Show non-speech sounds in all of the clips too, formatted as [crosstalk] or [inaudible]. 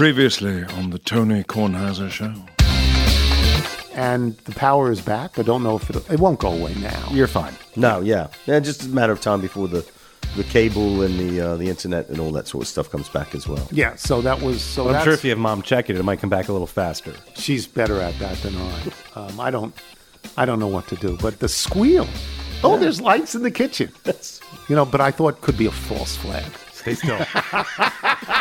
Previously on the Tony Kornheiser Show. And the power is back. I don't know if it, it won't go away now. You're fine. No, yeah, yeah. Just a matter of time before the the cable and the uh, the internet and all that sort of stuff comes back as well. Yeah, so that was so. I'm that's, sure if you have mom check it, it might come back a little faster. she's better at that than I. Um, I don't, I don't know what to do. But the squeal. Oh, there's lights in the kitchen. [laughs] You know, but I thought could be a false flag. Stay still. [laughs]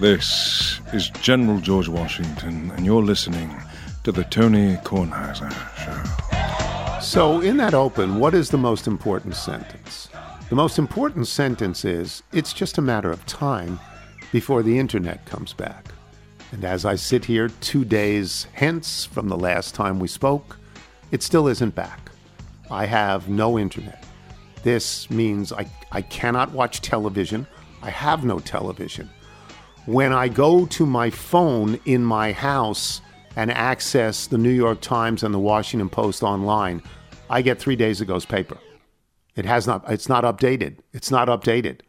This is General George Washington, and you're listening to the Tony Kornheiser Show. So, in that open, what is the most important sentence? The most important sentence is it's just a matter of time before the internet comes back. And as I sit here two days hence from the last time we spoke, it still isn't back. I have no internet. This means I, I cannot watch television. I have no television. When I go to my phone in my house and access the New York Times and the Washington Post online, I get three days ago's paper. It has not. It's not updated. It's not updated.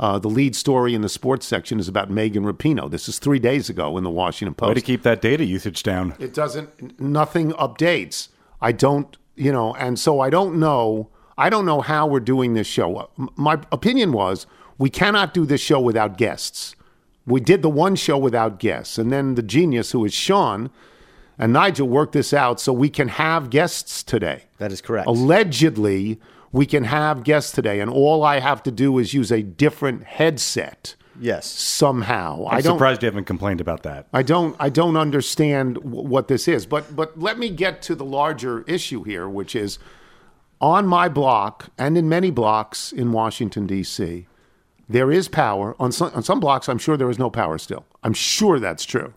Uh, the lead story in the sports section is about Megan Rapinoe. This is three days ago in the Washington Post. Way to keep that data usage down. It doesn't. Nothing updates. I don't. You know, and so I don't know. I don't know how we're doing this show. My opinion was we cannot do this show without guests. We did the one show without guests, and then the genius who is Sean and Nigel worked this out so we can have guests today. That is correct. Allegedly, we can have guests today, and all I have to do is use a different headset yes. somehow. I'm I don't. surprised you haven't complained about that. I don't. I don't understand w- what this is. But but let me get to the larger issue here, which is on my block and in many blocks in Washington D.C. There is power on some on some blocks. I'm sure there is no power still. I'm sure that's true,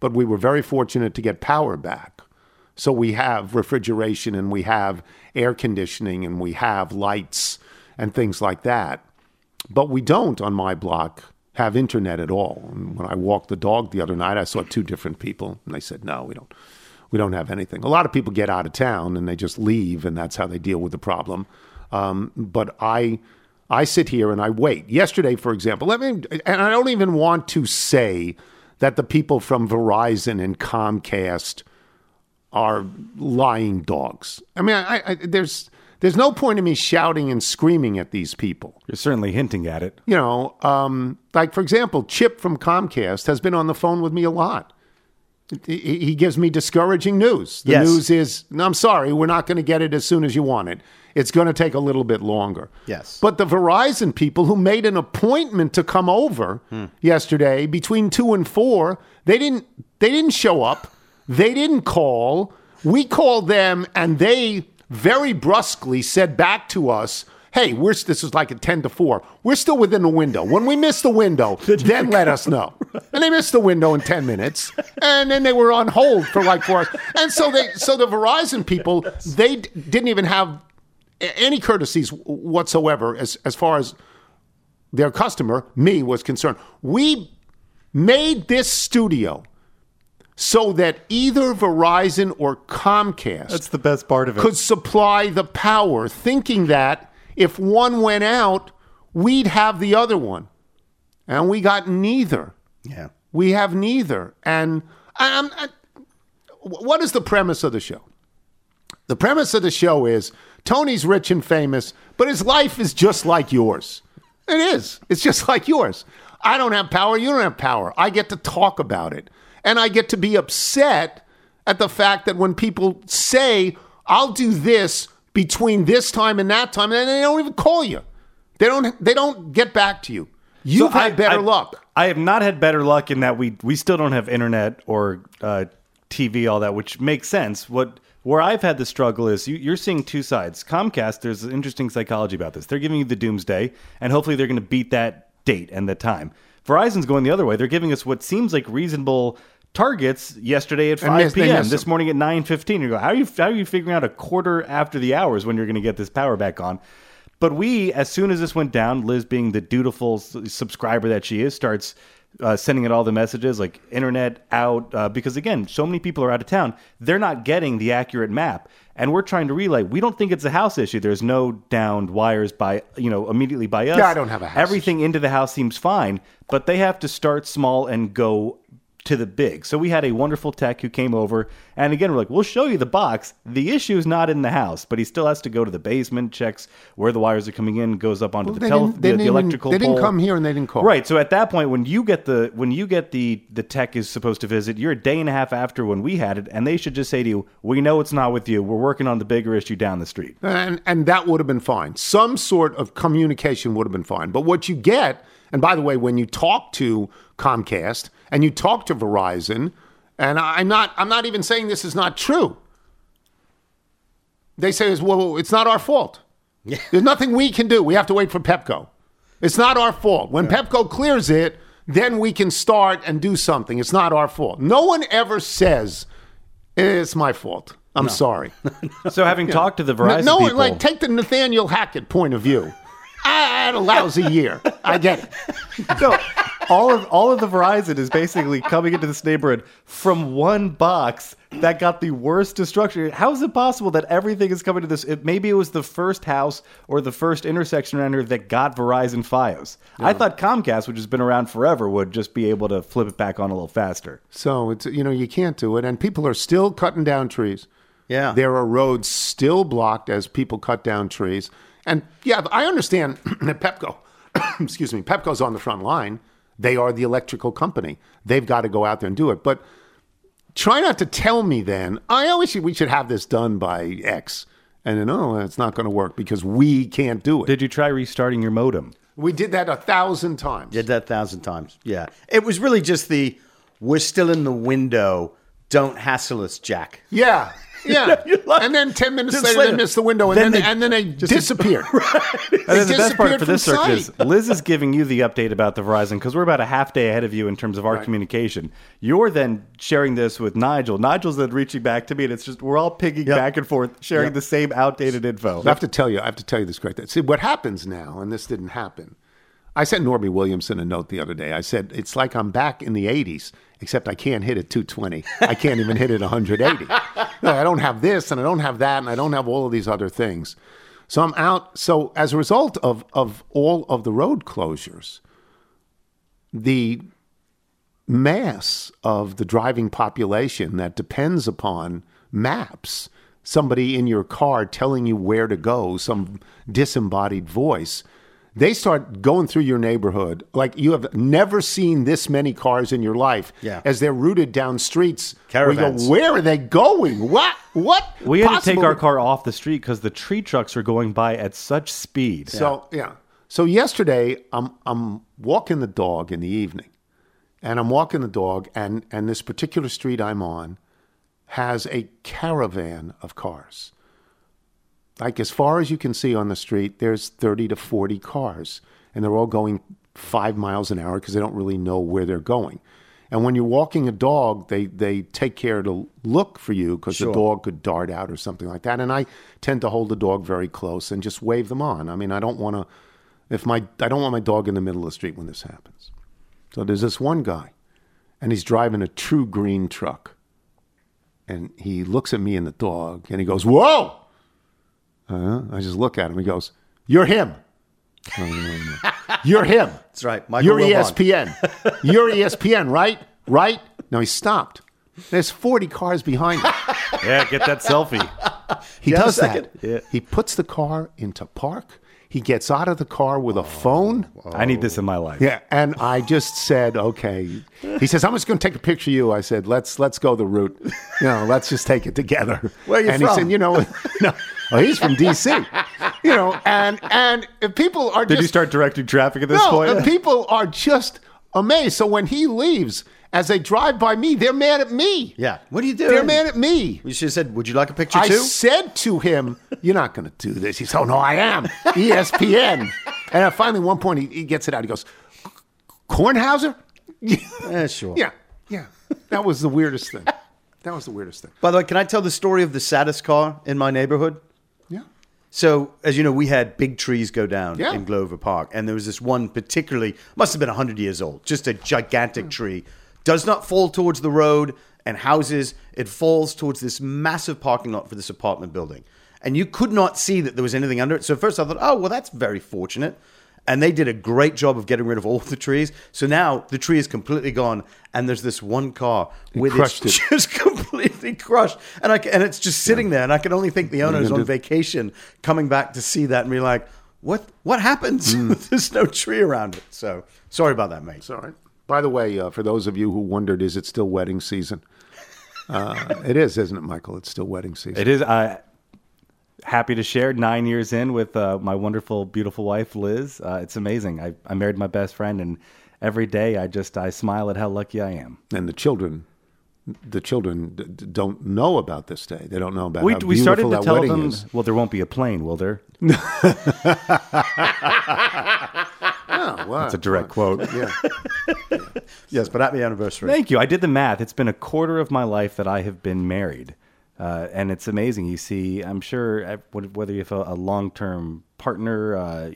but we were very fortunate to get power back. So we have refrigeration and we have air conditioning and we have lights and things like that. But we don't on my block have internet at all. And when I walked the dog the other night, I saw two different people, and they said, "No, we don't. We don't have anything." A lot of people get out of town and they just leave, and that's how they deal with the problem. Um, but I, I sit here and I wait. Yesterday, for example, let me, and I don't even want to say that the people from Verizon and Comcast are lying dogs. I mean, I, I, there's there's no point in me shouting and screaming at these people. You're certainly hinting at it. You know, um, like for example, Chip from Comcast has been on the phone with me a lot. He, he gives me discouraging news. The Yes. news is, no, I'm sorry, we're not going to get it as soon as you want it. It's going to take a little bit longer. Yes. But the Verizon people who made an appointment to come over hmm. yesterday between two and four, they didn't. They didn't show up. They didn't call. We called them, and they very brusquely said back to us, "Hey, we're this is like a ten to four. We're still within the window. When we miss the window, [laughs] then let us know." [laughs] And they missed the window in ten minutes, and then they were on hold for like four hours. And so they, so the Verizon people, [laughs] they d- didn't even have any courtesies whatsoever as as far as their customer, me, was concerned. We made this studio so that either Verizon or Comcast That's the best part of it. could supply the power, thinking that if one went out, we'd have the other one. And we got neither. Yeah. We have neither. And I, what is the premise of the show? The premise of the show is Tony's rich and famous, but his life is just like yours. It is. It's just [laughs] like yours. I don't have power. You don't have power. I get to talk about it. And I get to be upset at the fact that when people say, I'll do this between this time and that time, and they don't even call you. They don't they don't get back to you. You've So had I- better I- luck. I have not had better luck in that we we still don't have internet or uh, TV, all that, which makes sense. What where I've had the struggle is you, you're seeing two sides. Comcast, there's an interesting psychology about this. They're giving you the doomsday, and hopefully they're going to beat that date and the time. Verizon's going the other way. They're giving us what seems like reasonable targets yesterday at 5 miss- p.m. This morning at 9:15. You go, how are you how are you figuring out a quarter after the hours when you're going to get this power back on? But we, as soon as this went down, Liz being the dutiful subscriber that she is, starts uh, sending it all the messages, like internet out, uh, because again, so many people are out of town. They're not getting the accurate map, and we're trying to relay. We don't think it's a house issue. There's no downed wires by you know immediately by us. Yeah, I don't have a house Everything into the house seems fine, but they have to start small and go to the big. So we had a wonderful tech who came over, and again, we're like, we'll show you the box. The issue is not in the house, but he still has to go to the basement, checks where the wires are coming in, goes up onto Well, the, tele- the, the electrical. they didn't pole. come here and they didn't call. Right. So at that point, when you get the when you get the the tech is supposed to visit, you're a day and a half after when we had it, and they should just say to you, "We know it's not with you. We're working on the bigger issue down the street." And, and that would have been fine. Some sort of communication would have been fine. But what you get, and by the way, when you talk to Comcast and you talk to Verizon, and I'm not, I'm not even saying this is not true. They say, well, it's not our fault. [laughs] There's nothing we can do. We have to wait for Pepco. It's not our fault. When Pepco clears it, then we can start and do something. It's not our fault. No one ever says, it's my fault. I'm [laughs] sorry. So having talked to the Verizon No, people, like take the Nathaniel Hackett point of view. [laughs] I had a lousy year. I get it. so all of all of the Verizon is basically coming into this neighborhood from one box that got the worst destruction. How is it possible that everything is coming to this? It, maybe it was the first house or the first intersection around here that got Verizon FiOS. I thought Comcast, which has been around forever, would just be able to flip it back on a little faster. So it's you know you can't do it, and people are still cutting down trees. Yeah. there are roads still blocked as people cut down trees. And yeah, I understand [clears throat] that Pepco, [coughs] excuse me, Pepco's on the front line. They are the electrical company. They've got to go out there and do it. But try not to tell me then. I always think we should have this done by X, and then oh, it's not going to work because we can't do it. Did you try restarting your modem? we did that a thousand times. Did that a thousand times. Yeah. It was really just the we're still in the window. Don't hassle us, Jack. Yeah. Yeah. [laughs] You're like- and then 10 minutes later, later. they miss the window and Then then, they- and then they disappeared. [laughs] And then the best part for this from circuit is. [laughs] Liz is giving you the update about the Verizon because we're about a half day ahead of you in terms of our communication. You're then sharing this with Nigel. Nigel's then reaching back to me, and it's just we're all pinging Yep. back and forth, sharing Yep. the same outdated info. I have to tell you, I have to tell you this great thing. See, what happens now, and this didn't happen. I sent Norby Williamson a note the other day. I said, it's like I'm back in the 80s, except I can't hit it 220. I can't even hit it 180. No, I don't have this, and I don't have that, and I don't have all of these other things. So I'm out. So as a result of, of all of the road closures, the mass of the driving population that depends upon maps, somebody in your car telling you where to go, some disembodied voice, they start going through your neighborhood like you have never seen this many cars in your life Yeah. as they're routed down streets. where go, Caravans. where are they going? What? What? we had to take our car off the street because the tree trucks are going by at such speed. So yeah. So yesterday, I'm I'm walking the dog in the evening, and I'm walking the dog, and and this particular street I'm on has a caravan of cars. Like as far as you can see on the street, there's 30 to 40 cars, and they're all going five miles an hour because they don't really know where they're going. And when you're walking a dog, they, they take care to look for you because the dog could dart out or something like that. And I tend to hold the dog very close and just wave them on. I mean, I don't want to, if my, I don't want my dog in the middle of the street when this happens. So there's this one guy, and he's driving a true green truck. And he looks at me and the dog, and he goes, Whoa! Uh, I just look at him. He goes, You're him. [laughs] You're him. That's right. Michael You're Wilbon. ESPN. [laughs] You're ESPN, right? Right? No, he stopped. There's 40 cars behind him. [laughs] Yeah, get that selfie. He You have a does that. Yeah. He puts the car into park. He gets out of the car with a phone. I need this in my life. Yeah, and I just said, okay. He says, I'm just going to take a picture of you. I said, let's let's go the route. You know, let's just take it together. Where you and he said, you know, [laughs] no, oh, he's from D.C. You know, and and if people are Did just you start directing traffic at this no, point? people are just amazed. So when he leaves, as they drive by me, they're mad at me. Yeah. What are you doing? They're mad at me. You should have said, Would you like a picture I too? said to him, "You're not going to do this." He said, "Oh no, I am." ESPN. and then finally, one point, he, he gets it out. He goes, "Kornhauser." yeah, sure. yeah, yeah. That was the weirdest thing. That was the weirdest thing. By the way, can I tell the story of the saddest car in my neighborhood? Yeah. So, as you know, we had big trees go down Yeah. in Glover Park, and there was this one particularly, must have been 100 years old, just a Hmm. gigantic tree. Does not fall towards the road and houses, it falls towards this massive parking lot for this apartment building. And you could not see that there was anything under it. So, at first I thought, oh, well, that's very fortunate. And they did a great job of getting rid of all the trees. So now the tree is completely gone, and there's this one car with crushed it's it. [laughs] just completely crushed, and I and it's just sitting there, and I can only think the owner is on do? vacation, coming back to see that, and be like, "What? What happens? Hmm. [laughs] There's no tree around it." So sorry about that, mate. It's all right. By the way, uh, for those of you who wondered, is it still wedding season? Uh, [laughs] it is, isn't it, Michael? It's still wedding season. It is. Uh, happy to share. Nine years in with uh, my wonderful, beautiful wife, Liz. Uh, it's amazing. I, I married my best friend, and every day I just I smile at how lucky I am. and the children, the children d- d- don't know about this day. They don't know about We, how we started to tell them. is. Well, there won't be a plane, will there? [laughs] Oh, wow. That's a direct quote. Yeah. [laughs] Yes, but happy anniversary. Thank you. I did the math. It's been a quarter of my life that I have been married. Uh, and it's amazing. You see, I'm sure uh, whether you have a, a long term partner, uh,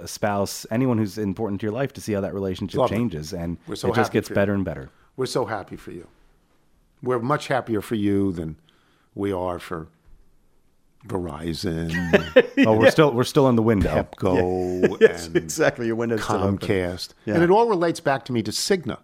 a spouse, anyone who's important to your life, to see how that relationship Lovely. changes. And We're so it just gets for you. better and better. We're so happy for you. We're much happier for you than we are for Verizon, [laughs] Oh, we're still we're still in the window. Pepco, [laughs] Yes, and exactly. Your window's. Comcast. Yeah. And it all relates back to me to Cigna.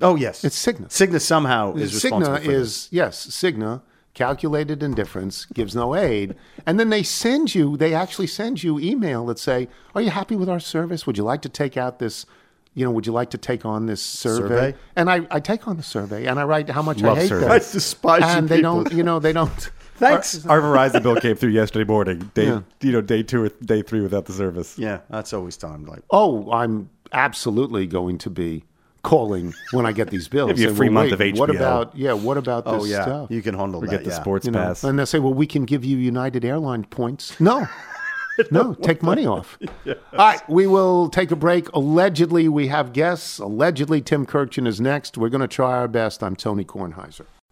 Oh yes, It's Cigna. Cigna somehow is responsible Cigna is yes, Cigna calculated indifference gives no aid, and then they send you. They actually send you email that say, "Are you happy with our service? Would you like to take out this?" You know, would you like to take on this survey? Survey? And I, I take on the survey and I write how much Love I hate surveys. them. I despise and they people. don't, you know, they don't. Thanks. Our Verizon bill came through yesterday morning. Day Yeah. you know day two or day three without the service. yeah, that's always timed like. Oh, I'm absolutely going to be calling when I get these bills. Give you a free well, month wait, of What HBO. about yeah? What about this Oh yeah, stuff? you can handle We that. get the yeah. sports you know, pass. and they say, well, we can give you United Airline points. No, [laughs] no, take money off. [laughs] All right, we will take a break. Allegedly, we have guests. Allegedly, Tim Kurkjian is next. We're going to try our best. I'm Tony Kornheiser.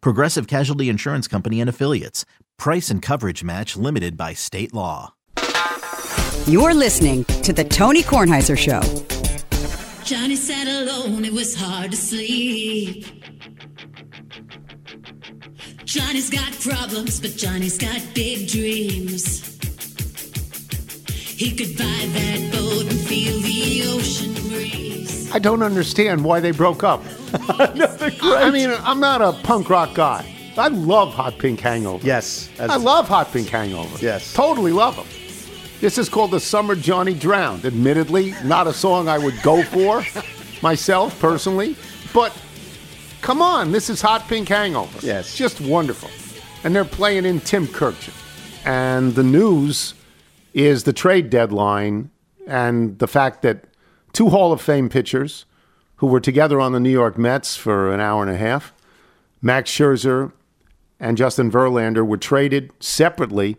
Progressive Casualty Insurance Company and Affiliates. Price and coverage match limited by state law. You're listening to The Tony Kornheiser Show. Johnny sat alone, it was hard to sleep. Johnny's got problems, but Johnny's got big dreams. He could buy that boat and feel the ocean breeze. I don't understand why they broke up. [laughs] I mean, I'm not a punk rock guy. I love Hot Pink Hangover. Yes, as- I love Hot Pink Hangover. Yes. Totally love them. This is called The Summer Johnny Drowned. Admittedly, not a song I would go for [laughs] myself personally, but come on, this is Hot Pink Hangover. Yes. Just wonderful. And they're playing in Tim Kurkjian. And the news is the trade deadline and the fact that two Hall of Fame pitchers who were together on the New York Mets for an hour and a half, Max Scherzer and Justin Verlander, were traded separately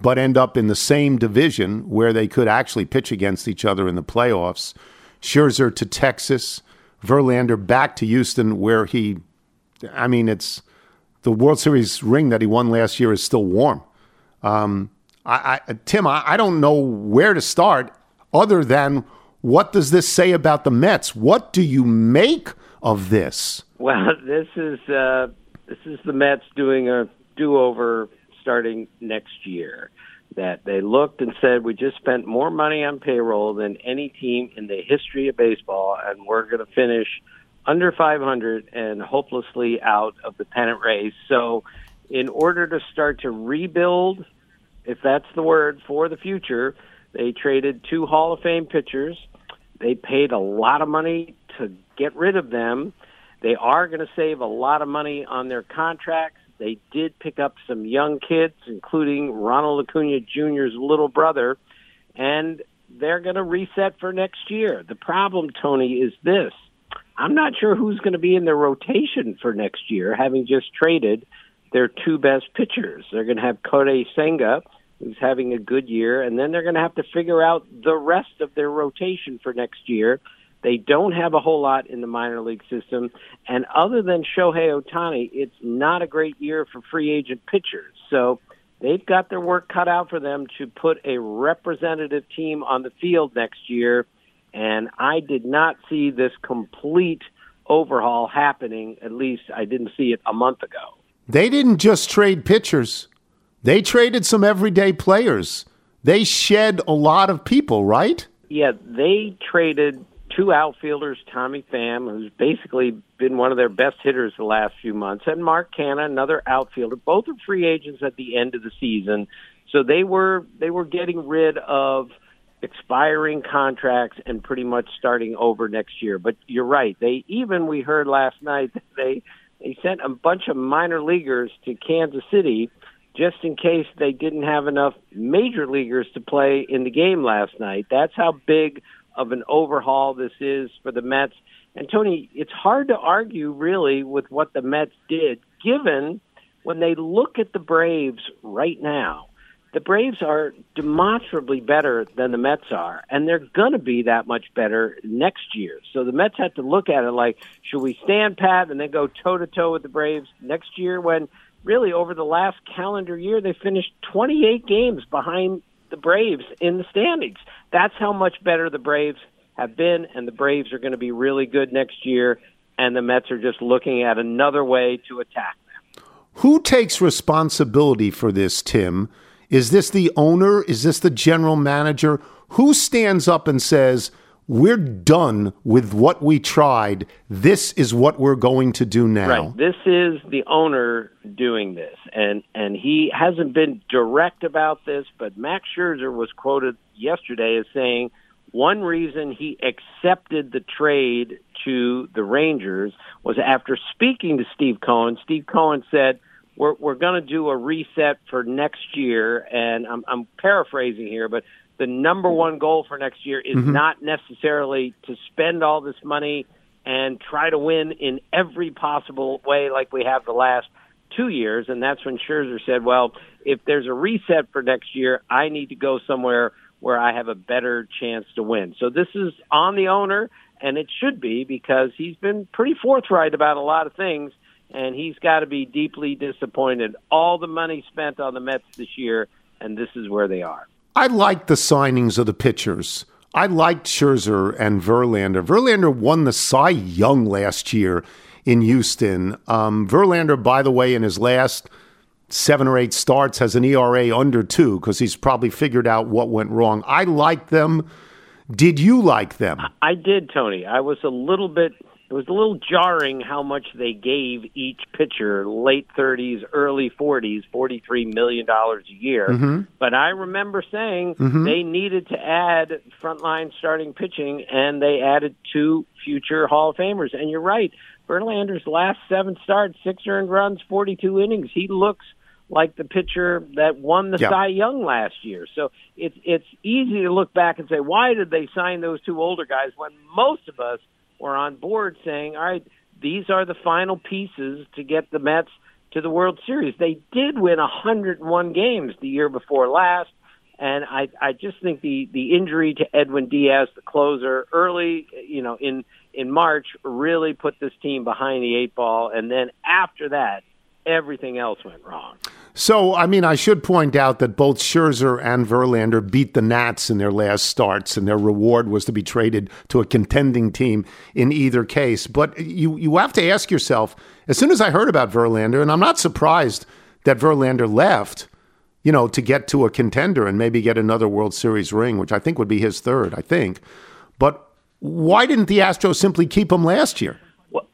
but end up in the same division where they could actually pitch against each other in the playoffs. Scherzer to Texas, Verlander back to Houston, where he, I mean, it's the World Series ring that he won last year is still warm. Um, I, I, Tim, I, I don't know where to start other than what does this say about the Mets? What do you make of this? Well, [laughs] this is uh, this is the Mets doing a do-over starting next year. That they looked and said, "We just spent more money on payroll than any team in the history of baseball, and we're going to finish under 500 and hopelessly out of the pennant race." So, in order to start to rebuild, if that's the word for the future, they traded two Hall of Fame pitchers. They paid a lot of money to get rid of them. They are going to save a lot of money on their contracts. They did pick up some young kids, including Ronald Acuna Jr.'s little brother, and they're going to reset for next year. The problem, Tony, is this. I'm not sure who's going to be in their rotation for next year, having just traded their two best pitchers. They're going to have Kodai Senga, who's having a good year, and then they're going to have to figure out the rest of their rotation for next year. They don't have a whole lot in the minor league system, and other than Shohei Ohtani, it's not a great year for free agent pitchers. So they've got their work cut out for them to put a representative team on the field next year. And I did not see this complete overhaul happening. At least I didn't see it a month ago. They didn't just trade pitchers, they traded some everyday players. They shed a lot of people, right? Yeah, they traded two outfielders, Tommy Pham, who's basically been one of their best hitters the last few months, and Mark Canha, another outfielder. Both are free agents at the end of the season, so they were they were getting rid of expiring contracts and pretty much starting over next year. But you're right; they even we heard last night that they they sent a bunch of minor leaguers to Kansas City just in case they didn't have enough major leaguers to play in the game last night. That's how big of an overhaul this is for the Mets. And Tony, it's hard to argue really with what the Mets did, given when they look at the Braves right now. The Braves are demonstrably better than the Mets are, and they're going to be that much better next year. So the Mets have to look at it like, should we stand pat and then go toe to toe with the Braves next year when really over the last calendar year they finished 28 games behind the Braves in the standings. That's how much better the Braves have been, and the Braves are going to be really good next year. And the Mets are just looking at another way to attack them. Who takes responsibility for this, Tim? Is this the owner? Is this the general manager? Who stands up and says, we're done with what we tried. This is what we're going to do now. Right. This is the owner doing this, and and he hasn't been direct about this, but Max Scherzer was quoted yesterday as saying one reason he accepted the trade to the Rangers was after speaking to Steve Cohen. Steve Cohen said. We're, we're going to do a reset for next year, and I'm, I'm paraphrasing here, but the number one goal for next year is Mm-hmm. not necessarily to spend all this money and try to win in every possible way like we have the last two years. And that's when Scherzer said, well, if there's a reset for next year, I need to go somewhere where I have a better chance to win. So this is on the owner, and it should be because he's been pretty forthright about a lot of things, and he's got to be deeply disappointed. All the money spent on the Mets this year, and this is where they are. I like the signings of the pitchers. I liked Scherzer and Verlander. Verlander won the Cy Young last year in Houston. Um, Verlander, by the way, in his last seven or eight starts, has an ERA under two because he's probably figured out what went wrong. I like them. Did you like them? I did, Tony. I was a little bit. It was a little jarring how much they gave each pitcher, late 30s, early 40s, $43 million a year. Mm-hmm. But I remember saying mm-hmm. they needed to add frontline starting pitching, and they added two future Hall of Famers. And you're right. Verlander's last seven starts, six earned runs, 42 innings. He looks like the pitcher that won the Yeah. Cy Young last year. So it's it's easy to look back and say, why did they sign those two older guys when most of us were on board saying, all right, these are the final pieces to get the Mets to the World Series. They did win 101 games the year before last. And I, I just think the, the injury to Edwin Diaz, the closer, early, you know, in in March, really put this team behind the eight ball. And then after that, everything else went wrong. So, I mean, I should point out that both Scherzer and Verlander beat the Nats in their last starts, and their reward was to be traded to a contending team in either case. But you, you have to ask yourself as soon as I heard about Verlander, and I'm not surprised that Verlander left, you know, to get to a contender and maybe get another World Series ring, which I think would be his third, I think. But why didn't the Astros simply keep him last year?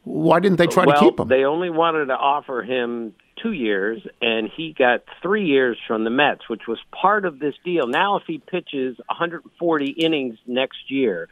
Why didn't they try well, to keep him? They only wanted to offer him two years, and he got three years from the Mets, which was part of this deal. Now, if he pitches 140 innings next year,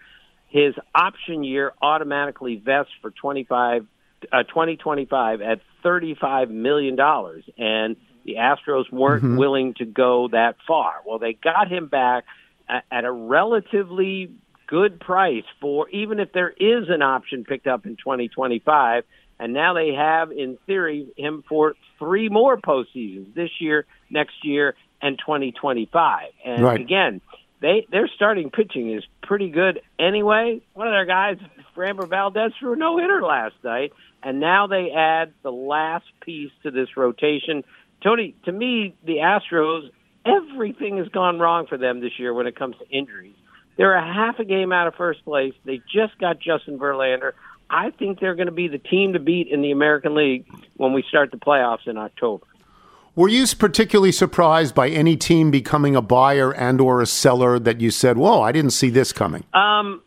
his option year automatically vests for 25, uh, 2025 at 35 million dollars, and the Astros weren't Mm-hmm. willing to go that far. Well, they got him back at a relatively good price for even if there is an option picked up in 2025. And now they have, in theory, him for three more postseasons this year, next year, and 2025. And Right. again, they their starting pitching is pretty good anyway. One of their guys, Framber Valdez, threw a no hitter last night, and now they add the last piece to this rotation. Tony, to me, the Astros, everything has gone wrong for them this year when it comes to injuries. They're a half a game out of first place. They just got Justin Verlander. I think they're going to be the team to beat in the American League when we start the playoffs in October. Were you particularly surprised by any team becoming a buyer and or a seller that you said, "Whoa, I didn't see this coming"? Um,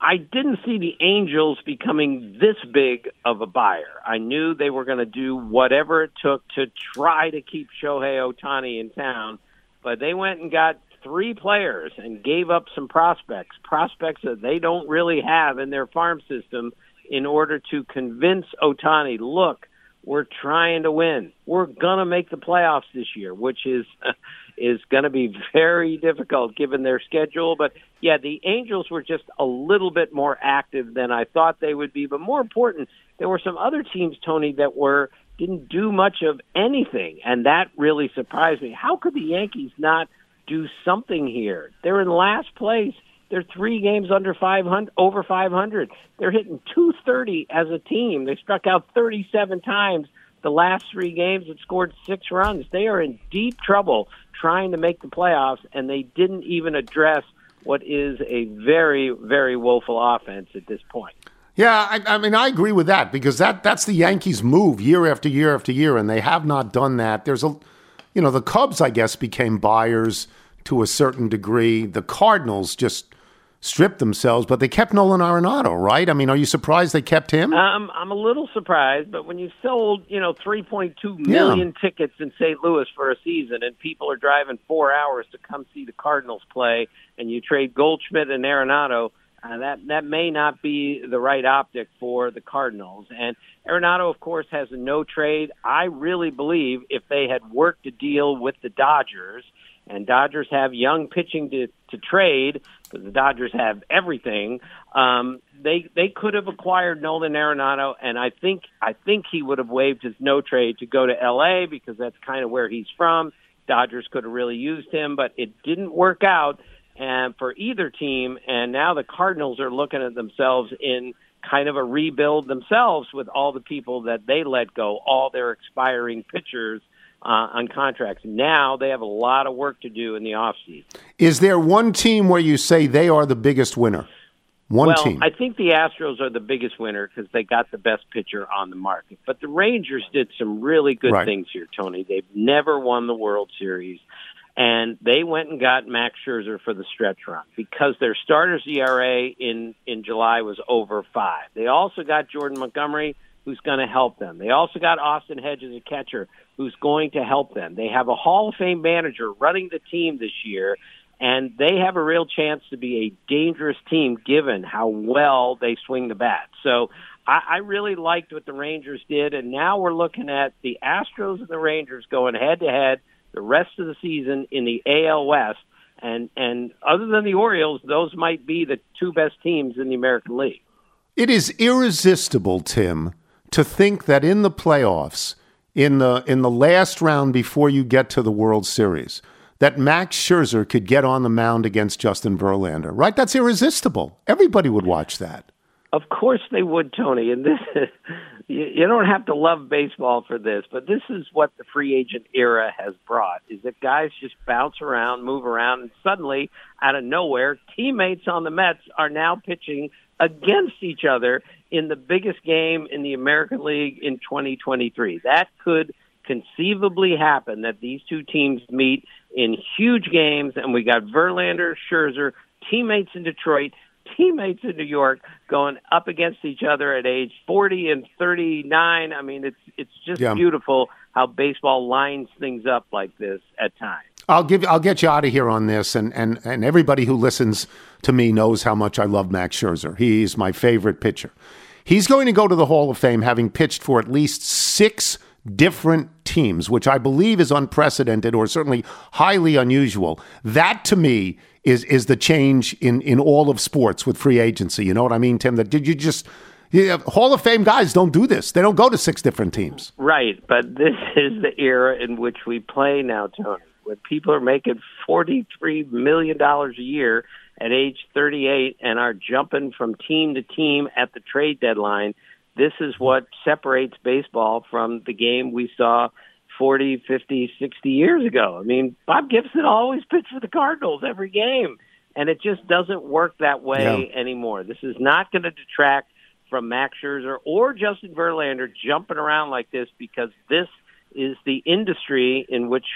I didn't see the Angels becoming this big of a buyer. I knew they were going to do whatever it took to try to keep Shohei Ohtani in town, but they went and got three players and gave up some prospects, prospects that they don't really have in their farm system in order to convince Ohtani, look, we're trying to win. We're to make the playoffs this year, which is [laughs] is going to be very difficult given their schedule, but yeah, the Angels were just a little bit more active than I thought they would be, but more important, there were some other teams Tony that were didn't do much of anything, and that really surprised me. How could the Yankees not do something here? They're in last place. They're three games under 500, over 500. They're hitting 230 as a team. They struck out 37 times the last three games and scored six runs. They are in deep trouble trying to make the playoffs, and they didn't even address what is a very, very woeful offense at this point. Yeah, I, I mean, I agree with that because that that's the Yankees' move year after year after year, and they have not done that. There's a, you know, the Cubs, I guess, became buyers to a certain degree. The Cardinals just stripped themselves, but they kept Nolan Arenado, right? I mean, are you surprised they kept him? Um, I'm a little surprised, but when you sold, you know, 3.2 million tickets in St. Louis for a season, and people are driving four hours to come see the Cardinals play, and you trade Goldschmidt and Arenado, uh, that that may not be the right optic for the Cardinals. And Arenado, of course, has a no trade. I really believe if they had worked a deal with the Dodgers, and Dodgers have young pitching to to trade because the Dodgers have everything. Um, they they could have acquired Nolan Arenado, and I think I think he would have waived his no trade to go to L.A. because that's kind of where he's from. Dodgers could have really used him, but it didn't work out and for either team. And now the Cardinals are looking at themselves in kind of a rebuild themselves with all the people that they let go, all their expiring pitchers uh, on contracts. Now they have a lot of work to do in the offseason. Is there one team where you say they are the biggest winner? One well, team. I think the Astros are the biggest winner because they got the best pitcher on the market. But the Rangers did some really good Right. things here, Tony. They've never won the World Series. And they went and got Max Scherzer for the stretch run because their starters ERA in, in July was over five. They also got Jordan Montgomery, who's going to help them. They also got Austin Hedges, a catcher, who's going to help them. They have a Hall of Fame manager running the team this year, and they have a real chance to be a dangerous team given how well they swing the bat. So I, I really liked what the Rangers did, and now we're looking at the Astros and the Rangers going head to head the rest of the season in the AL West. And and other than the Orioles, those might be the two best teams in the American League. It is irresistible, Tim, to think that in the playoffs, in the in the last round before you get to the World Series, that Max Scherzer could get on the mound against Justin Verlander. Right? That's irresistible. Everybody would watch that. Of course they would, Tony. And this, you, you don't have to love baseball for this, but this is what the free agent era has brought: is that guys just bounce around, move around, and suddenly, out of nowhere, teammates on the Mets are now pitching against each other in the biggest game in the American League in 2023. That could conceivably happen that these two teams meet in huge games, and we got Verlander, Scherzer, teammates in Detroit, teammates in New York, going up against each other at age 40 and 39. I mean, it's it's just Yeah. beautiful how baseball lines things up like this at times. I'll give I'll get you out of here on this, and and and everybody who listens to me knows how much I love Max Scherzer. He's my favorite pitcher. He's going to go to the Hall of Fame having pitched for at least six different teams, which I believe is unprecedented or certainly highly unusual. That to me is is the change in in all of sports with free agency. You know what I mean, Tim? That did you just yeah, Hall of Fame guys don't do this. They don't go to six different teams. Right, but this [laughs] is the era in which we play now, Tony. When people are making forty-three million dollars a year at age thirty-eight and are jumping from team to team at the trade deadline, this is what separates baseball from the game we saw 40, 50, 60 years ago. I mean, Bob Gibson always pitched for the Cardinals every game, and it just doesn't work that way Yeah. anymore. This is not going to detract from Max Scherzer or Justin Verlander jumping around like this because this is the industry in which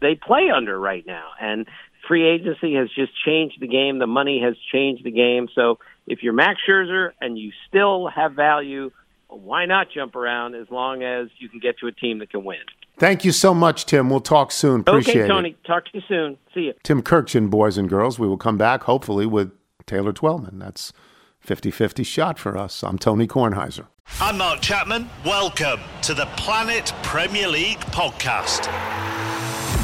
they play under right now. And free agency has just changed the game. The money has changed the game. So if you're Max Scherzer and you still have value, why not jump around as long as you can get to a team that can win? Thank you so much, Tim. We'll talk soon. Appreciate it. okay, Tony. it. Talk to you soon. See you. Tim Kurkjian, boys and girls. We will come back hopefully with Taylor Twellman. That's 50-50 shot for us. I'm Tony Kornheiser. I'm Mark Chapman. Welcome to the Planet Premier League podcast.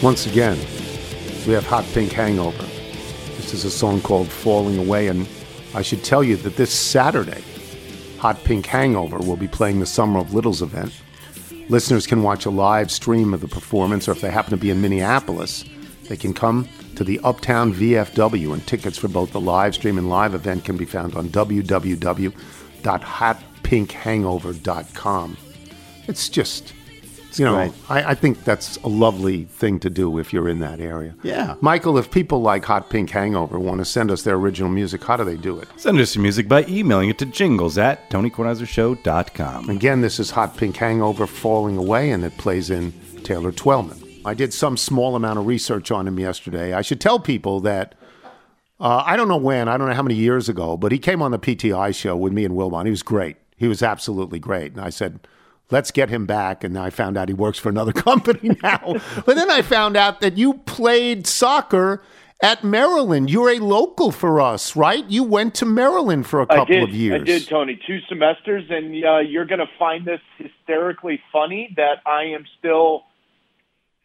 Once again, we have Hot Pink Hangover. This is a song called Falling Away, and I should tell you that this Saturday, Hot Pink Hangover will be playing the Summer of Littles event. Listeners can watch a live stream of the performance, or if they happen to be in Minneapolis, they can come to the Uptown VFW, and tickets for both the live stream and live event can be found on www.hotpinkhangover.com. It's just, you know, great. I, I think that's a lovely thing to do if you're in that area. Yeah. Michael, if people like Hot Pink Hangover want to send us their original music, how do they do it? Send us your music by emailing it to jingles at TonyKornheiserShow.com. Again, this is Hot Pink Hangover Falling Away, and it plays in Taylor Twellman. I did some small amount of research on him yesterday. I should tell people that uh, I don't know when, I don't know how many years ago, but he came on the PTI show with me and Wilbon. He was great. He was absolutely great. And I said, let's get him back. And I found out he works for another [laughs] company now. but then I found out that you played soccer at Maryland. You're a local for us, right? You went to Maryland for a couple did, of years. I did, Tony. Two semesters, and uh, you're going to find this hysterically funny that I am still,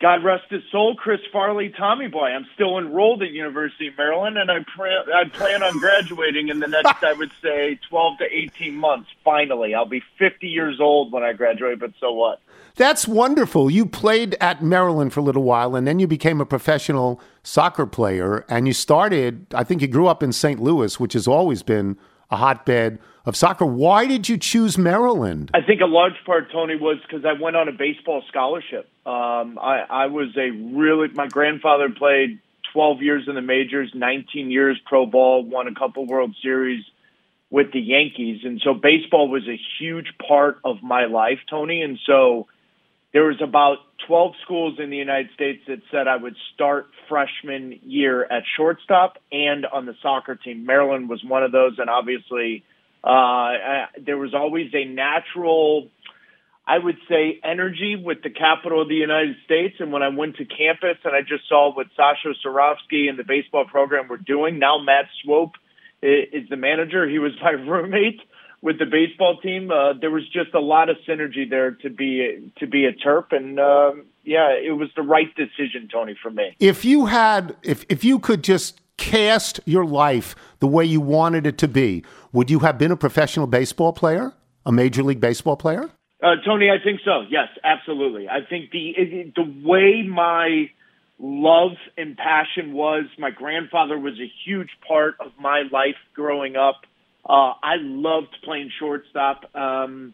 God rest his soul, Chris Farley, Tommy Boy. I'm still enrolled at University of Maryland, and I, pre- I plan on graduating in the next, I would say, 12 to 18 months. Finally, I'll be 50 years old when I graduate, but so what? That's wonderful. You played at Maryland for a little while and then you became a professional soccer player and you started, I think you grew up in St. Louis, which has always been a hotbed of soccer. Why did you choose Maryland? I think a large part, Tony, was because I went on a baseball scholarship. Um, I, I was a really, my grandfather played 12 years in the majors, 19 years pro ball, won a couple World Series with the Yankees. And so baseball was a huge part of my life, Tony. And so there was about 12 schools in the United States that said I would start freshman year at shortstop and on the soccer team. Maryland was one of those. And obviously, uh, I, there was always a natural, I would say, energy with the capital of the United States. And when I went to campus and I just saw what Sasho Cirovski and the baseball program were doing, now Matt Swope is the manager. He was my [laughs] roommate with the baseball team. Uh, there was just a lot of synergy there to be to be a Terp, and um, yeah, it was the right decision, Tony, for me. If you had, if, if you could just cast your life the way you wanted it to be, would you have been a professional baseball player? A major league baseball player? Uh, Tony, I think so. Yes, absolutely. I think the the way my love and passion was, my grandfather was a huge part of my life growing up. Uh, I loved playing shortstop. Um,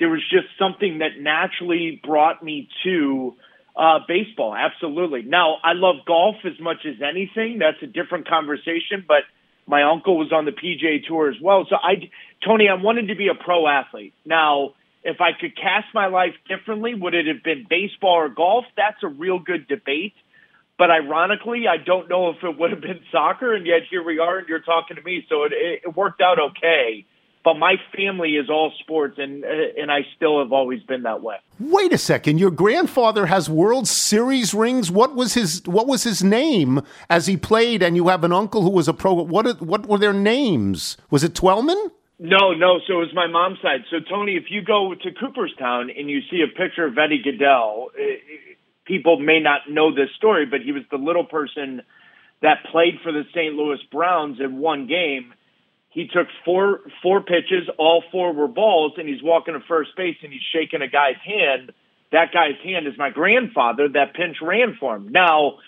there was just something that naturally brought me to uh, baseball. Absolutely. Now, I love golf as much as anything. That's a different conversation, but my uncle was on the PGA Tour as well. So I, Tony, I wanted to be a pro athlete. Now, If I could cast my life differently, would it have been baseball or golf? That's a real good debate. But ironically, I don't know if it would have been soccer, and yet here we are, and you're talking to me. So it, it worked out okay. But my family is all sports, and uh, and I still have always been that way. Wait a second. Your grandfather has World Series rings. What was his What was his name as he played? And you have an uncle who was a pro. What What were their names? Was it Twellman? No, no. So it was my mom's side. So Tony, if you go to Cooperstown and you see a picture of Eddie Goodell, eh, people may not know this story, but he was the little person that played for the St. Louis Browns in one game. He took four four pitches, all four were balls, and he's walking to first base and he's shaking a guy's hand. That guy's hand is my grandfather that pinch ran for him. Now,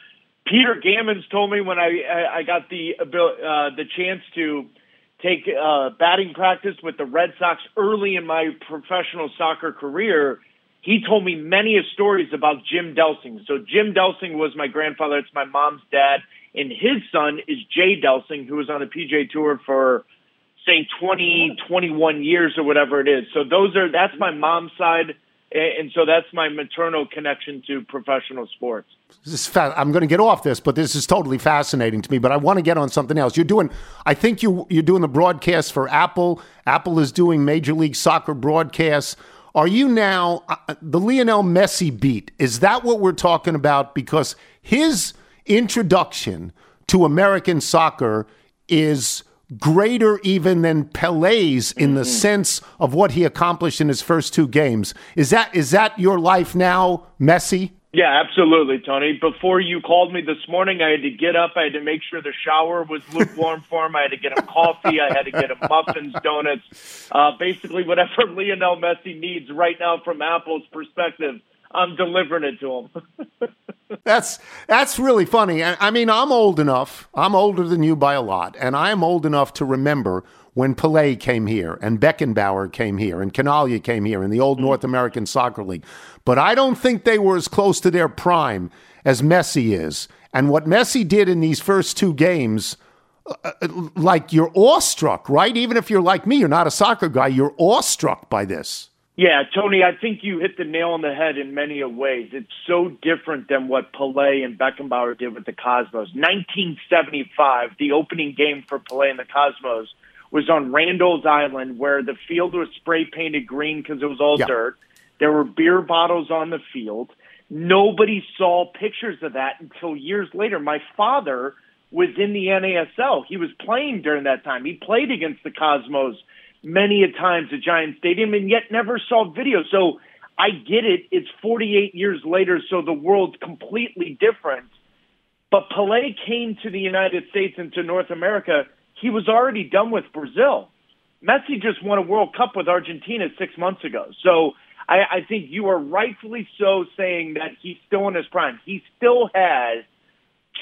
Peter Gammons told me when I I got the uh, the chance to take uh, batting practice with the Red Sox early in my professional soccer career. He told me many of stories about Jim Delsing. So Jim Delsing was my grandfather. It's my mom's dad, and his son is Jay Delsing, who was on the PGA Tour for say 20, 21 years or whatever it is. So those are that's my mom's side, and so that's my maternal connection to professional sports. Fa- I'm going to get off this, but this is totally fascinating to me. But I want to get on something else. You're doing, I think you you're doing the broadcast for Apple. Apple is doing Major League Soccer broadcasts. Are you now uh, the Lionel Messi beat? Is that what we're talking about? Because his introduction to American soccer is greater even than Pele's in the sense of what he accomplished in his first two games. Is that is that your life now, Messi? Yeah, absolutely, Tony. Before you called me this morning, I had to get up. I had to make sure the shower was lukewarm for him. I had to get him coffee. I had to get him muffins, donuts, uh, basically whatever [laughs] Lionel Messi needs right now from Apple's perspective. I'm delivering it to him. [laughs] That's that's really funny. I I mean, I'm old enough. I'm older than you by a lot, and I'm old enough to remember when Pelé came here and Beckenbauer came here and Chinaglia came here in the old North American Soccer League. But I don't think they were as close to their prime as Messi is. And what Messi did in these first two games, uh, uh, like you're awestruck, right? Even if you're like me, you're not a soccer guy, you're awestruck by this. Yeah, Tony, I think you hit the nail on the head in many ways. It's so different than what Pelé and Beckenbauer did with the Cosmos. 1975, the opening game for Pelé and the Cosmos was on Randall's Island where the field was spray painted green because it was all Yeah. dirt. There were beer bottles on the field. Nobody saw pictures of that until years later. My father was in the NASL. He was playing during that time. He played against the Cosmos many a times at Giant Stadium and yet never saw video. So I get it. It's 48 years later, so the world's completely different. But Pelé came to the United States and to North America. He was already done with Brazil. Messi just won a World Cup with Argentina six months ago. So I, I think you are rightfully so saying that he's still in his prime. He still has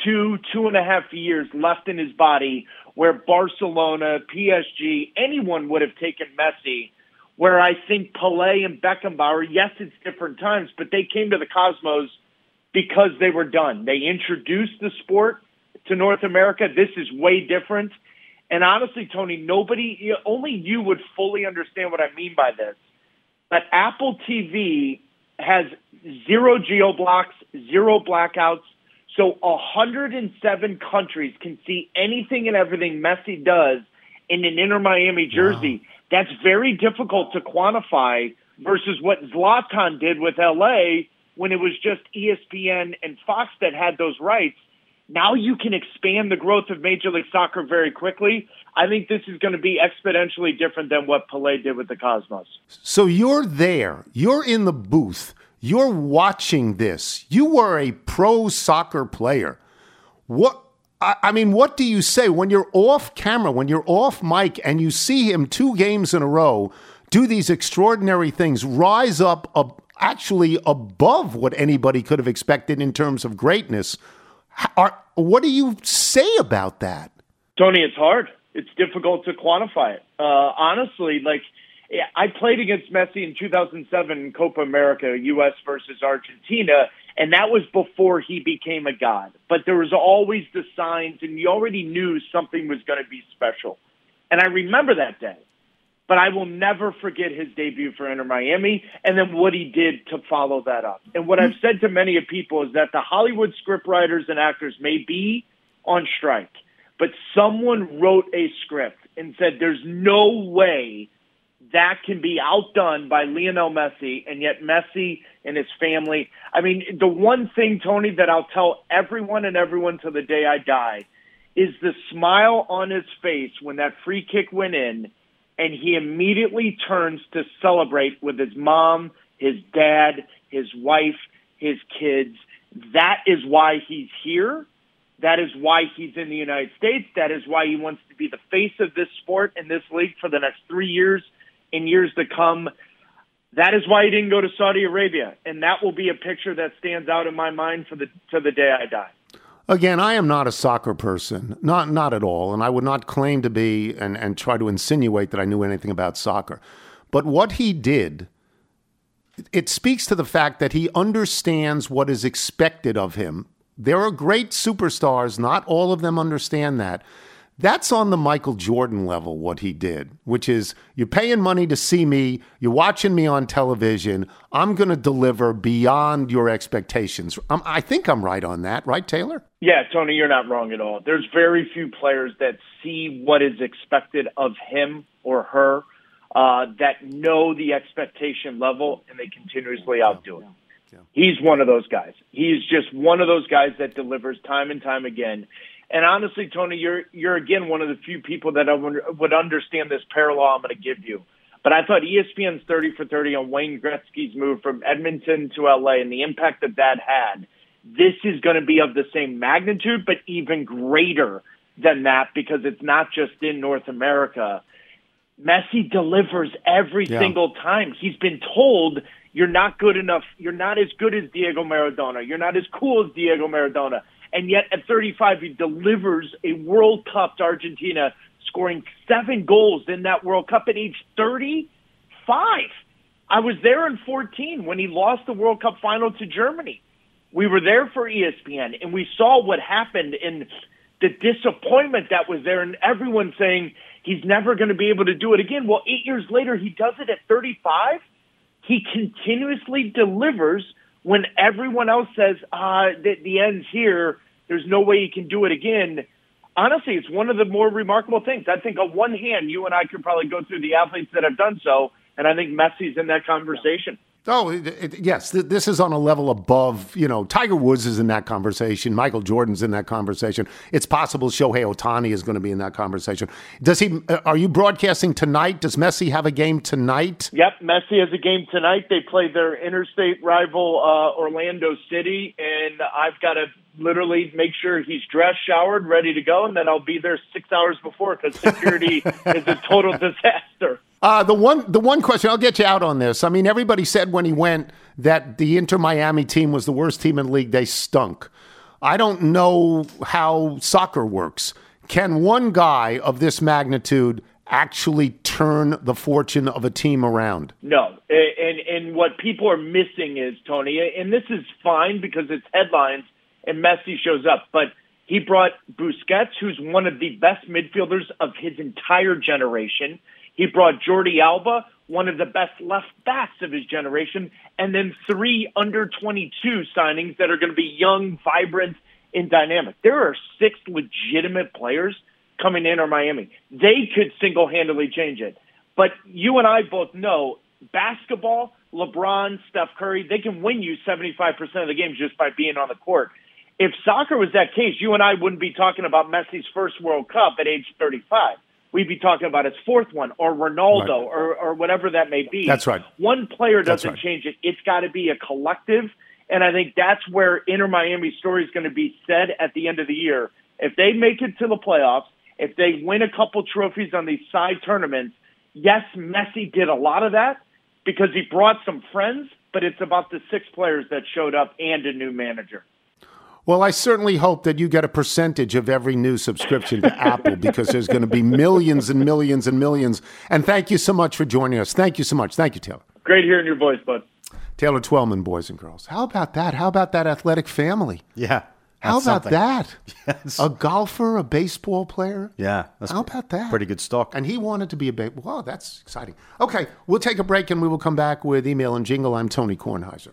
two, two and a half years left in his body where Barcelona, PSG, anyone would have taken Messi. Where I think Pelé and Beckenbauer, yes, it's different times, but they came to the Cosmos because they were done. They introduced the sport to North America. This is way different. And honestly, Tony, nobody, only you would fully understand what I mean by this. But Apple TV has zero geo blocks, zero blackouts. So 107 countries can see anything and everything Messi does in an Inter Miami jersey. That's very difficult to quantify versus what Zlatan did with LA when it was just ESPN and Fox that had those rights. Now you can expand the growth of Major League Soccer very quickly. I think this is going to be exponentially different than what Pelé did with the Cosmos. So you're there, you're in the booth, you're watching this. You were a pro soccer player. What I mean, what do you say when you're off camera, when you're off mic, and you see him two games in a row do these extraordinary things, rise up ab- actually above what anybody could have expected in terms of greatness? Are, what do you say about that? Tony, it's hard. It's difficult to quantify it. Uh, honestly, like I played against Messi in 2007 in Copa America, U.S. versus Argentina, and that was before he became a god. But there was always the signs, and you already knew something was going to be special. And I remember that day. But I will never forget his debut for Inter Miami and then what he did to follow that up. And what I've said to many of people is that the Hollywood scriptwriters and actors may be on strike, but someone wrote a script and said there's no way that can be outdone by Lionel Messi, and yet Messi and his family. I mean, the one thing, Tony, that I'll tell everyone and everyone to the day I die is the smile on his face when that free kick went in, and he immediately turns to celebrate with his mom, his dad, his wife, his kids. That is why he's here. That is why he's in the United States. That is why he wants to be the face of this sport and this league for the next three years in years to come. That is why he didn't go to Saudi Arabia, and that will be a picture that stands out in my mind for the to the day I die. Again, I am not a soccer person, not not at all, and I would not claim to be and, and try to insinuate that I knew anything about soccer. But what he did, it speaks to the fact that he understands what is expected of him. There are great superstars, not all of them understand that. That's on the Michael Jordan level, what he did, which is you're paying money to see me, you're watching me on television, I'm going to deliver beyond your expectations. Um, I think I'm right on that, right, Taylor? Yeah, Tony, you're not wrong at all. There's very few players that see what is expected of him or her, uh, that know the expectation level, and they continuously outdo it. He's one of those guys. He's just one of those guys that delivers time and time again. And honestly, Tony, you're you're again one of the few people that I would, would understand this parallel I'm going to give you. But I thought ESPN's 30 for 30 on Wayne Gretzky's move from Edmonton to LA and the impact that that had. This is going to be of the same magnitude, but even greater than that because it's not just in North America. Messi delivers every Yeah. single time. He's been told you're not good enough. You're not as good as Diego Maradona. You're not as cool as Diego Maradona. And yet at 35, he delivers a World Cup to Argentina, scoring seven goals in that World Cup at age 35. I was there in 14 when he lost the World Cup final to Germany. We were there for ESPN and we saw what happened and the disappointment that was there and everyone saying he's never going to be able to do it again. Well, eight years later, he does it at 35. He continuously delivers when everyone else says, uh, the, the end's here. There's no way he can do it again. Honestly, it's one of the more remarkable things. I think on one hand, you and I could probably go through the athletes that have done so, and I think Messi's in that conversation. Oh, it, it, yes. Th- this is on a level above, you know, Tiger Woods is in that conversation. Michael Jordan's in that conversation. It's possible Shohei Ohtani is going to be in that conversation. Does he, uh, are you broadcasting tonight? Does Messi have a game tonight? Yep, Messi has a game tonight. They play their interstate rival uh, Orlando City, and I've got to literally make sure he's dressed, showered, ready to go, and then I'll be there six hours before because security [laughs] is a total disaster. Uh, the one, the one question I'll get you out on this. I mean, everybody said when he went that the Inter Miami team was the worst team in the league. They stunk. I don't know how soccer works. Can one guy of this magnitude actually turn the fortune of a team around? No, and and what people are missing is Tony, and this is fine because it's headlines and Messi shows up, but he brought Busquets, who's one of the best midfielders of his entire generation. He brought Jordi Alba, one of the best left backs of his generation, and then three under 22 signings that are going to be young, vibrant, and dynamic. There are six legitimate players coming in or Miami. They could single handedly change it. But you and I both know basketball, LeBron, Steph Curry, they can win you 75% of the games just by being on the court. If soccer was that case, you and I wouldn't be talking about Messi's first World Cup at age 35. We'd be talking about his fourth one or Ronaldo Right. or, or whatever that may be. That's right. One player doesn't right. change it. It's got to be a collective. And I think that's where Inter Miami's story is going to be said at the end of the year. If they make it to the playoffs, if they win a couple trophies on these side tournaments, yes, Messi did a lot of that because he brought some friends, but it's about the six players that showed up and a new manager. Well, I certainly hope that you get a percentage of every new subscription to Apple because there's going to be millions and millions and millions. And thank you so much for joining us. Thank you so much. Thank you, Taylor. Great hearing your voice, bud. Taylor Twellman, boys and girls. How about that? How about that athletic family? Yeah. How about something. that? Yes. A golfer, a baseball player. Yeah, that's How about that? pretty good stock. And he wanted to be a big. Wow, that's exciting. Okay, we'll take a break and we will come back with email and jingle. I'm Tony Kornheiser.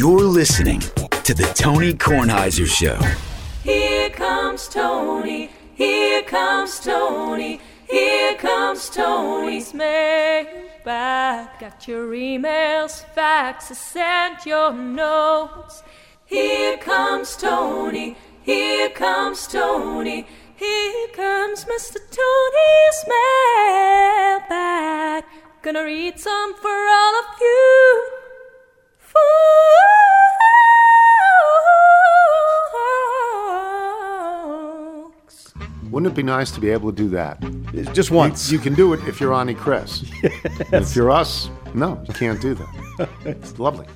You're listening to the Tony Kornheiser Show. Here comes Tony. Here comes Tony. Here comes Tony's mailbag. Got your emails, faxes, and your notes. Here comes Tony. Here comes Tony. Here comes Mr. Tony's mailbag. Gonna read some for all of you. Folks. Wouldn't it be nice to be able to do that? Just once. You, you can do it if you're Ani Kress. [laughs] If you're us, no, you can't do that. [laughs] it's lovely.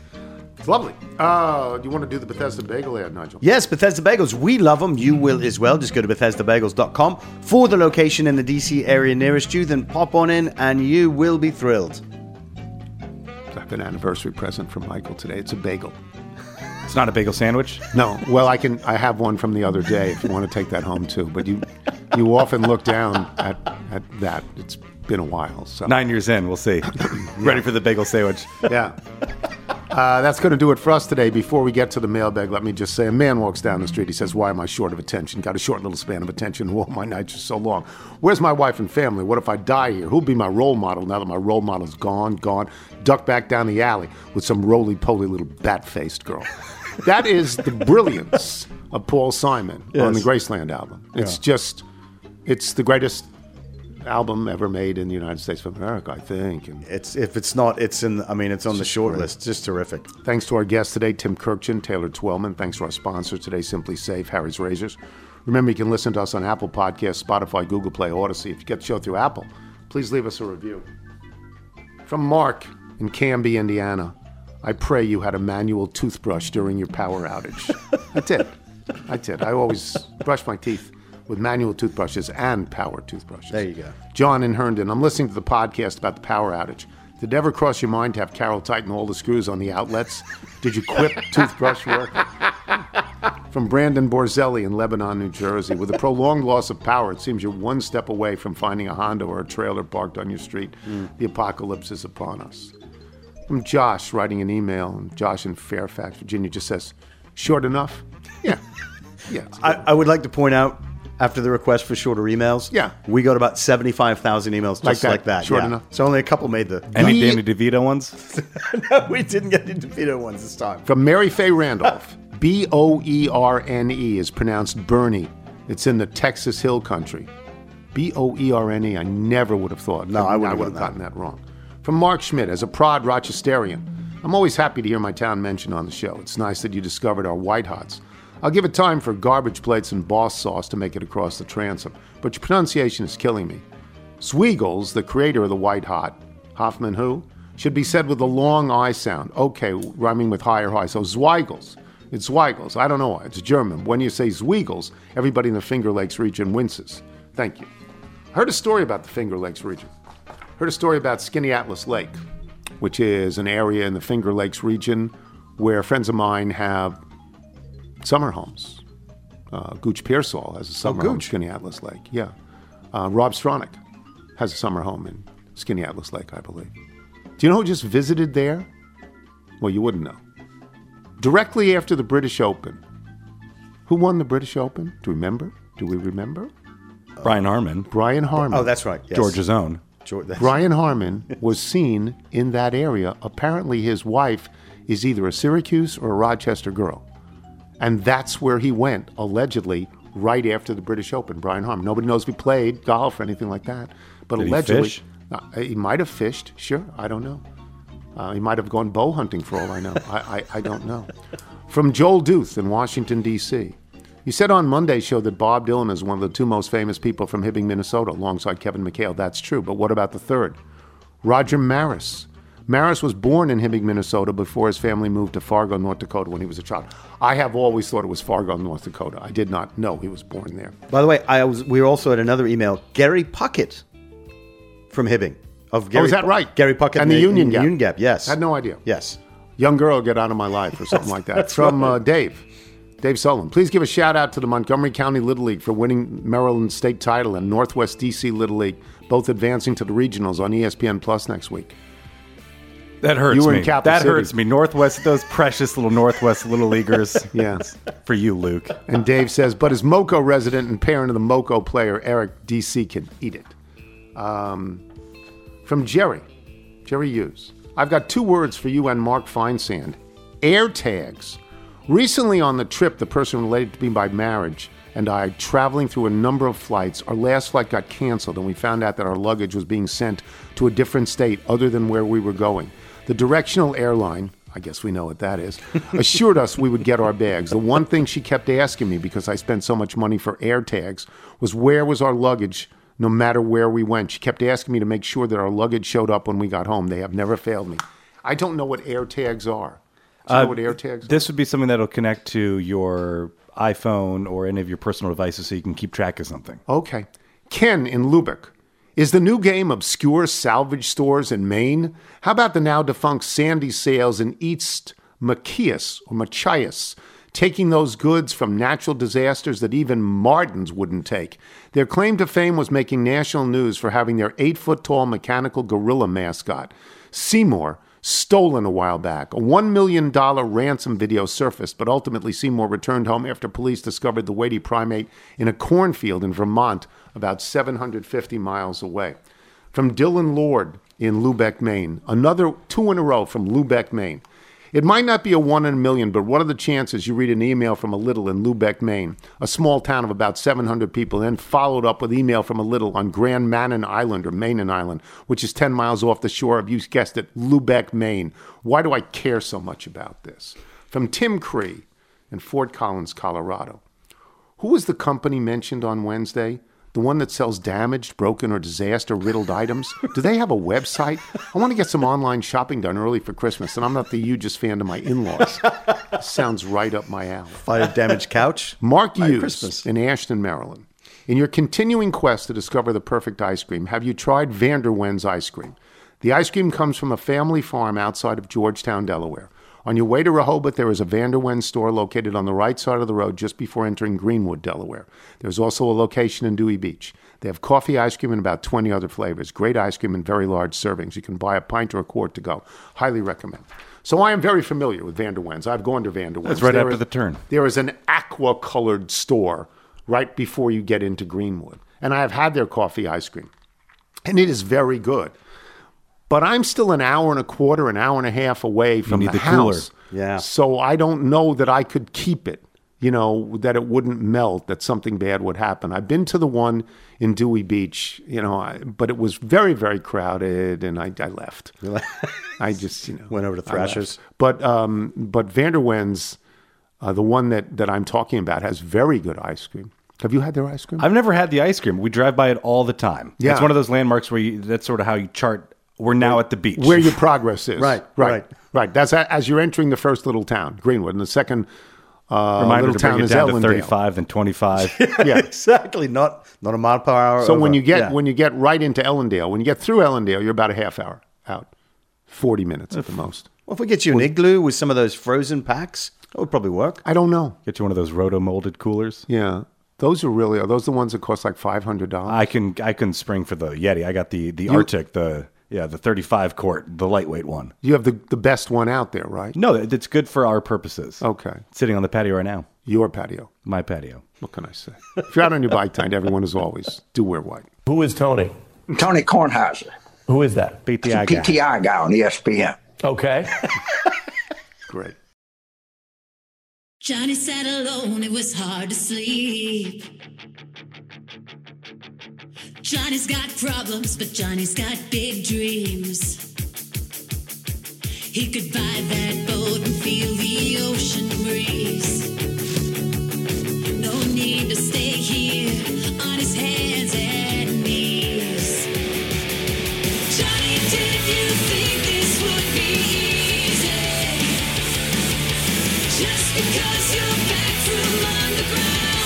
It's lovely. Uh, do you want to do the Bethesda Bagel ad, Nigel? Yes, Bethesda Bagels. We love them. You will as well. Just go to BethesdaBagels.com for the location in the DC area nearest you. Then pop on in and you will be thrilled. An anniversary present from Michael today. It's a bagel. It's not a bagel sandwich. No, well, I can. I have one from the other day if you want to take that home too. But you, you often look down at at that. It's been a while. So Nine years in, we'll see. [clears throat] Ready for the bagel sandwich. yeah. Uh, that's going to do it for us today. Before we get to the mailbag, let me just say a man walks down the street. He says, Why am I short of attention? Got a short little span of attention. Whoa, my nights are so long. Where's my wife and family? What if I die here? Who'll be my role model now that my role model's gone, gone? Duck back down the alley with some roly poly little bat faced girl. [laughs] That is the brilliance of Paul Simon on the Graceland album. It's Yeah. just, it's the greatest album ever made in the United States of America, I think. And It's if it's not, it's in. I mean, it's on the short list. Just terrific. Thanks to our guests today, Tim Kurkjian, Taylor Twellman. Thanks to our sponsors today, SimpliSafe, Harry's Razors. Remember, you can listen to us on Apple Podcasts, Spotify, Google Play, Audacy. If you get the show through Apple, please leave us a review. From Mark in Canby, Indiana. I pray you had a manual toothbrush during your power outage. [laughs] I did. I did. I always brush my teeth with manual toothbrushes and power toothbrushes. There you go. John in Herndon. I'm listening to the podcast about the power outage. Did it ever cross your mind to have Carol tighten all the screws on the outlets? Did you quip [laughs] toothbrush work? From Brandon Borzelli in Lebanon, New Jersey. With a prolonged loss of power, it seems you're one step away from finding a Honda or a trailer parked on your street. Hmm. The apocalypse is upon us. From Josh writing an email, and Josh in Fairfax, Virginia just says, short enough? Yeah. [laughs] Yeah. I. I would like to point out after the request for shorter emails. Yeah. we got about seventy-five thousand emails just Like that, like that. short yeah. enough. So only a couple made the. Any The- Danny DeVito ones? [laughs] no, we didn't get into DeVito ones this time. From Mary Faye Randolph. [laughs] B O E R N E is pronounced Bernie. It's in the Texas Hill Country. B O E R N E. I never would have thought. No, I wouldn't have would have gotten gotten that wrong. From Mark Schmidt, as a prod Rochesterian, I'm always happy to hear my town mentioned on the show. It's nice that you discovered our White Hots. I'll give it time for garbage plates and boss sauce to make it across the transom, but your pronunciation is killing me. Sweegles, the creator of the White Hot, Hoffman who, should be said with a long I sound. Okay, rhyming with higher high. So Zweigle's. It's Zweigle's. I don't know why. It's German. When you say Zweigle's, everybody in the Finger Lakes region winces. Thank you. Heard a story about the Finger Lakes region. Heard a story about Skaneateles Lake, which is an area in the Finger Lakes region where friends of mine have summer homes. Uh, Gooch Pearsall has a summer home in Gooch. Skaneateles Lake. Yeah. Uh, Rob Stronach has a summer home in Skaneateles Lake, I believe. Do you know who just visited there? Well, you wouldn't know. Directly after the British Open. Who won the British Open? Do you remember? Do we remember? Brian Harman. Brian Harman. Oh, that's right. Yes. Georgia's own. George, Brian Harman was seen in that area. Apparently, his wife is either a Syracuse or a Rochester girl. And that's where he went, allegedly, right after the British Open. Brian Harman. Nobody knows if he played golf or anything like that. But Did allegedly, fish? Uh, he might have fished. Sure. I don't know. Uh, he might have gone bow hunting for all I know. I, I, I don't know. From Joel Duth in Washington, D.C. You said on Monday's show that Bob Dylan is one of the two most famous people from Hibbing, Minnesota, alongside Kevin McHale. That's true, but what about the third? Roger Maris. Maris was born in Hibbing, Minnesota before his family moved to Fargo, North Dakota when he was a child. I have always thought it was Fargo, North Dakota. I did not know he was born there. By the way, I was. We were also at another email. Gary Puckett from Hibbing. Of Gary oh, is that right? Gary Puckett and the, Union Gap. Union Gap. Yes. Had no idea. Yes. Young girl, get out of my life or something [laughs] like that. From uh, Dave. Dave Sullivan. Please give a shout out to the Montgomery County Little League for winning Maryland state title and Northwest DC Little League, both advancing to the regionals on ESPN Plus next week. That hurts You were me. in Capital that City. hurts me. Northwest, those precious little Northwest little leaguers. [laughs] Yes. For you, Luke. And Dave says, but as Moco resident and parent of the Moco player, Eric DC can eat it. Um, from Jerry, Jerry Hughes. I've got two words for you and Mark Feinsand. Air tags. Recently on the trip, the person related to me by marriage and I traveling through a number of flights. Our last flight got canceled, and we found out that our luggage was being sent to a different state other than where we were going. The directional airline, I guess we know what that is, assured us we would get our bags. The one thing she kept asking me, because I spent so much money for air tags, was where was our luggage no matter where we went. She kept asking me to make sure that our luggage showed up when we got home. They have never failed me. I don't know what air tags are. Do you know Uh, what air tags This would be something that'll connect to your iPhone or any of your personal devices so you can keep track of something. Okay. Ken in Lubbock. Is the new game obscure salvage stores in Maine? How about the now defunct Sandy sales in East Machias or Machias, taking those goods from natural disasters that even Marden's wouldn't take? Their claim to fame was making national news for having their eight foot tall mechanical gorilla mascot. Seymour stolen a while back. A $1 million ransom video surfaced, but ultimately Seymour returned home after police discovered the weighty primate in a cornfield in Vermont, about 750 miles away. From Dylan Lord in Lubec, Maine. Another two in a row from Lubec, Maine. It might not be a one in a million, but what are the chances you read an email from a little in Lubec, Maine, a small town of about 700 people, and then followed up with email from a little on Grand Manan Island or Manan Island, which is 10 miles off the shore of, you guessed it, Lubec, Maine. Why do I care so much about this? From Tim Cree in Fort Collins, Colorado. Who was the company mentioned on Wednesday? The one that sells damaged, broken, or disaster riddled items? Do they have a website? I want to get some online shopping done early for Christmas, and I'm not the hugest fan of my in laws. Sounds right up my alley. Fire damaged couch. Mark Hughes Christmas. in Ashton, Maryland. In your continuing quest to discover the perfect ice cream, have you tried Vanderwen's ice cream? The ice cream comes from a family farm outside of Georgetown, Delaware. On your way to Rehoboth, there is a Vanderwen store located on the right side of the road just before entering Greenwood, Delaware. There's also a location in Dewey Beach. They have coffee ice cream and about 20 other flavors. Great ice cream in very large servings. You can buy a pint or a quart to go. Highly recommend. So I am very familiar with Vanderwen's. I've gone to Vanderwen's. That's right There after is- the turn. There is an aqua colored store right before you get into Greenwood. And I have had their coffee ice cream. And it is very good. But I'm still an hour and a quarter, an hour and a half away from need the, the cooler. house. Yeah. So I don't know that I could keep it, you know, that it wouldn't melt, that something bad would happen. I've been to the one in Dewey Beach, you know, I, but it was very, very crowded and I, I left. [laughs] I just, you know, Went over to Thrashers. But, um, but Vanderwen's, uh, the one that, that I'm talking about, has very good ice cream. Have you had their ice cream? I've never had the ice cream. We drive by it all the time. Yeah. It's one of those landmarks where you, that's sort of how you chart. We're now at the beach. where your progress is. Right, right, right. right. That's a, as you're entering the first little town, Greenwood, and the second uh, Reminder little to bring town it is down to Ellendale. 35, then 25. [laughs] Yeah. exactly. Not not a mile per hour. So over. when you get Yeah. when you get right into Ellendale, when you get through Ellendale, you're about a half hour out, forty minutes at the most. well, if we get you an igloo with some of those frozen packs, that would probably work. I don't know. Get you one of those roto molded coolers. Yeah, those are really are those the ones that cost like five hundred dollars? I can I can spring for the Yeti. I got the the You- Arctic, the yeah, the 35 quart, the lightweight one. You have the the best one out there, right? No, it- it's good for our purposes. Okay, Sitting on the patio right now. your patio. My patio. What can I say? if you're out on your bike tent, everyone is always do wear white. Who is Tony? Tony Kornheiser. Who is that? Beat the He's a eye guy. PTI guy on ESPN. Okay. [laughs] Great. Johnny sat alone, it was hard to sleep. Johnny's got problems, but Johnny's got big dreams. He could buy that boat and feel the ocean breeze. No need to stay here on his hands and knees. Johnny, did you think this would be easy? Just because you're back from underground.